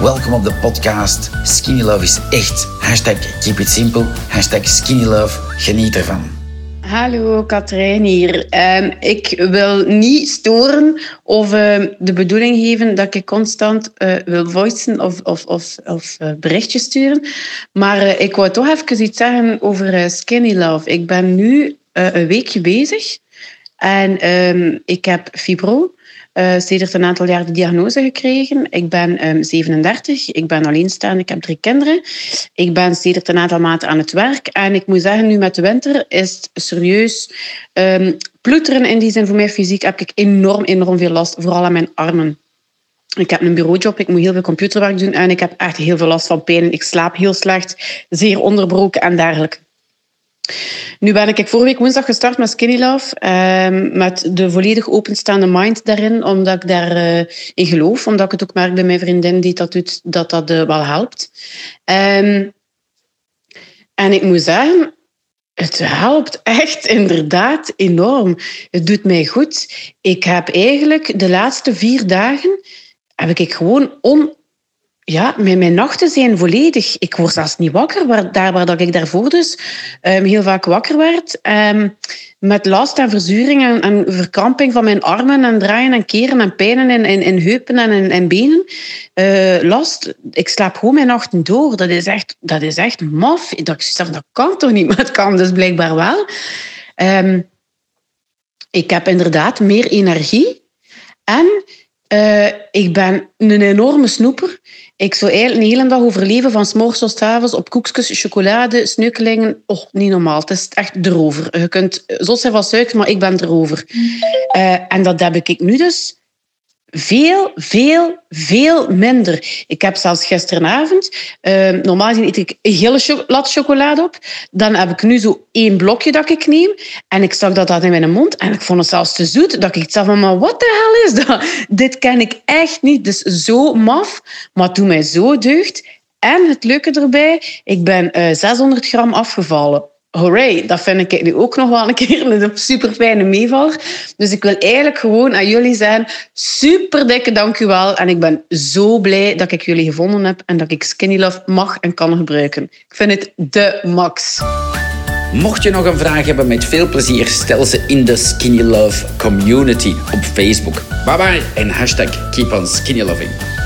Welkom op de podcast. Skinny Love is echt. Hashtag keep it simple. Hashtag skinny love. Geniet ervan. Hallo, Katrijn hier. Ehm, ik wil niet storen of ehm, de bedoeling geven dat ik constant uh, wil voicen of, of, of, uh, berichtjes sturen. Maar uh, ik wou toch even iets zeggen over Skinny Love. Ik ben nu een weekje bezig en um, ik heb fibro. Uh, sedert een aantal jaar de diagnose gekregen. Ik ben um, 37, ik ben alleenstaand, ik heb drie kinderen. Ik ben sedert een aantal maanden aan het werk. En ik moet zeggen, nu met de winter is het serieus um, ploeteren in die zin voor mij fysiek heb ik enorm, enorm veel last, vooral aan mijn armen. Ik heb een bureaujob, ik moet heel veel computerwerk doen en ik heb echt heel veel last van pijn. Ik slaap heel slecht, zeer onderbroken en dergelijke. Nu ben ik vorige week woensdag gestart met Skinny Love. Uh, met de volledig openstaande mind daarin. Omdat ik daarin uh, geloof. Omdat ik het ook merk bij mijn vriendin die dat doet, dat dat uh, wel helpt. Um, en ik moet zeggen, het helpt echt inderdaad enorm. Het doet mij goed. Ik heb eigenlijk de laatste vier dagen heb ik gewoon on, ja, mijn, nachten zijn volledig. Ik word zelfs niet wakker, waar, daar waar dat ik daarvoor dus um, heel vaak wakker werd. Um, met last en verzuring en, verkramping van mijn armen en draaien en keren en pijnen in, in, heupen en in, benen. Uh, last. Ik slaap gewoon mijn nachten door. Dat is echt, dat is echt maf. Dat, zeg, dat kan toch niet, maar het kan dus blijkbaar wel. Um, ik heb inderdaad meer energie. En uh, ik ben een enorme snoeper. Ik zou eigenlijk een hele dag overleven, van s'morgens tot avonds, op koekjes, chocolade, sneukelingen. Oh, niet normaal. Het is echt erover. Je kunt zot zijn van suiker, maar ik ben erover. Uh, en dat heb ik nu dus veel, veel, veel minder. Ik heb zelfs gisteravond, uh, normaal gezien eet ik een hele lat chocolade op. Dan heb ik nu zo één blokje dat ik neem. En ik stak dat, dat in mijn mond. En ik vond het zelfs te zoet. Dat ik zelf van, maar wat de hel is dat? Dit ken ik echt niet. Dus zo maf. Maar het doet mij zo deugd. En het leuke erbij, ik ben uh, 600 gram afgevallen hooray, dat vind ik nu ook nog wel een keer een super fijne meevaller. Dus ik wil eigenlijk gewoon aan jullie zeggen, super dikke dank u wel. En ik ben zo blij dat ik jullie gevonden heb en dat ik Skinny Love mag en kan gebruiken. Ik vind het de max. Mocht je nog een vraag hebben, met veel plezier stel ze in de Skinny Love community op Facebook. Bye bye en hashtag keep on skinny loving.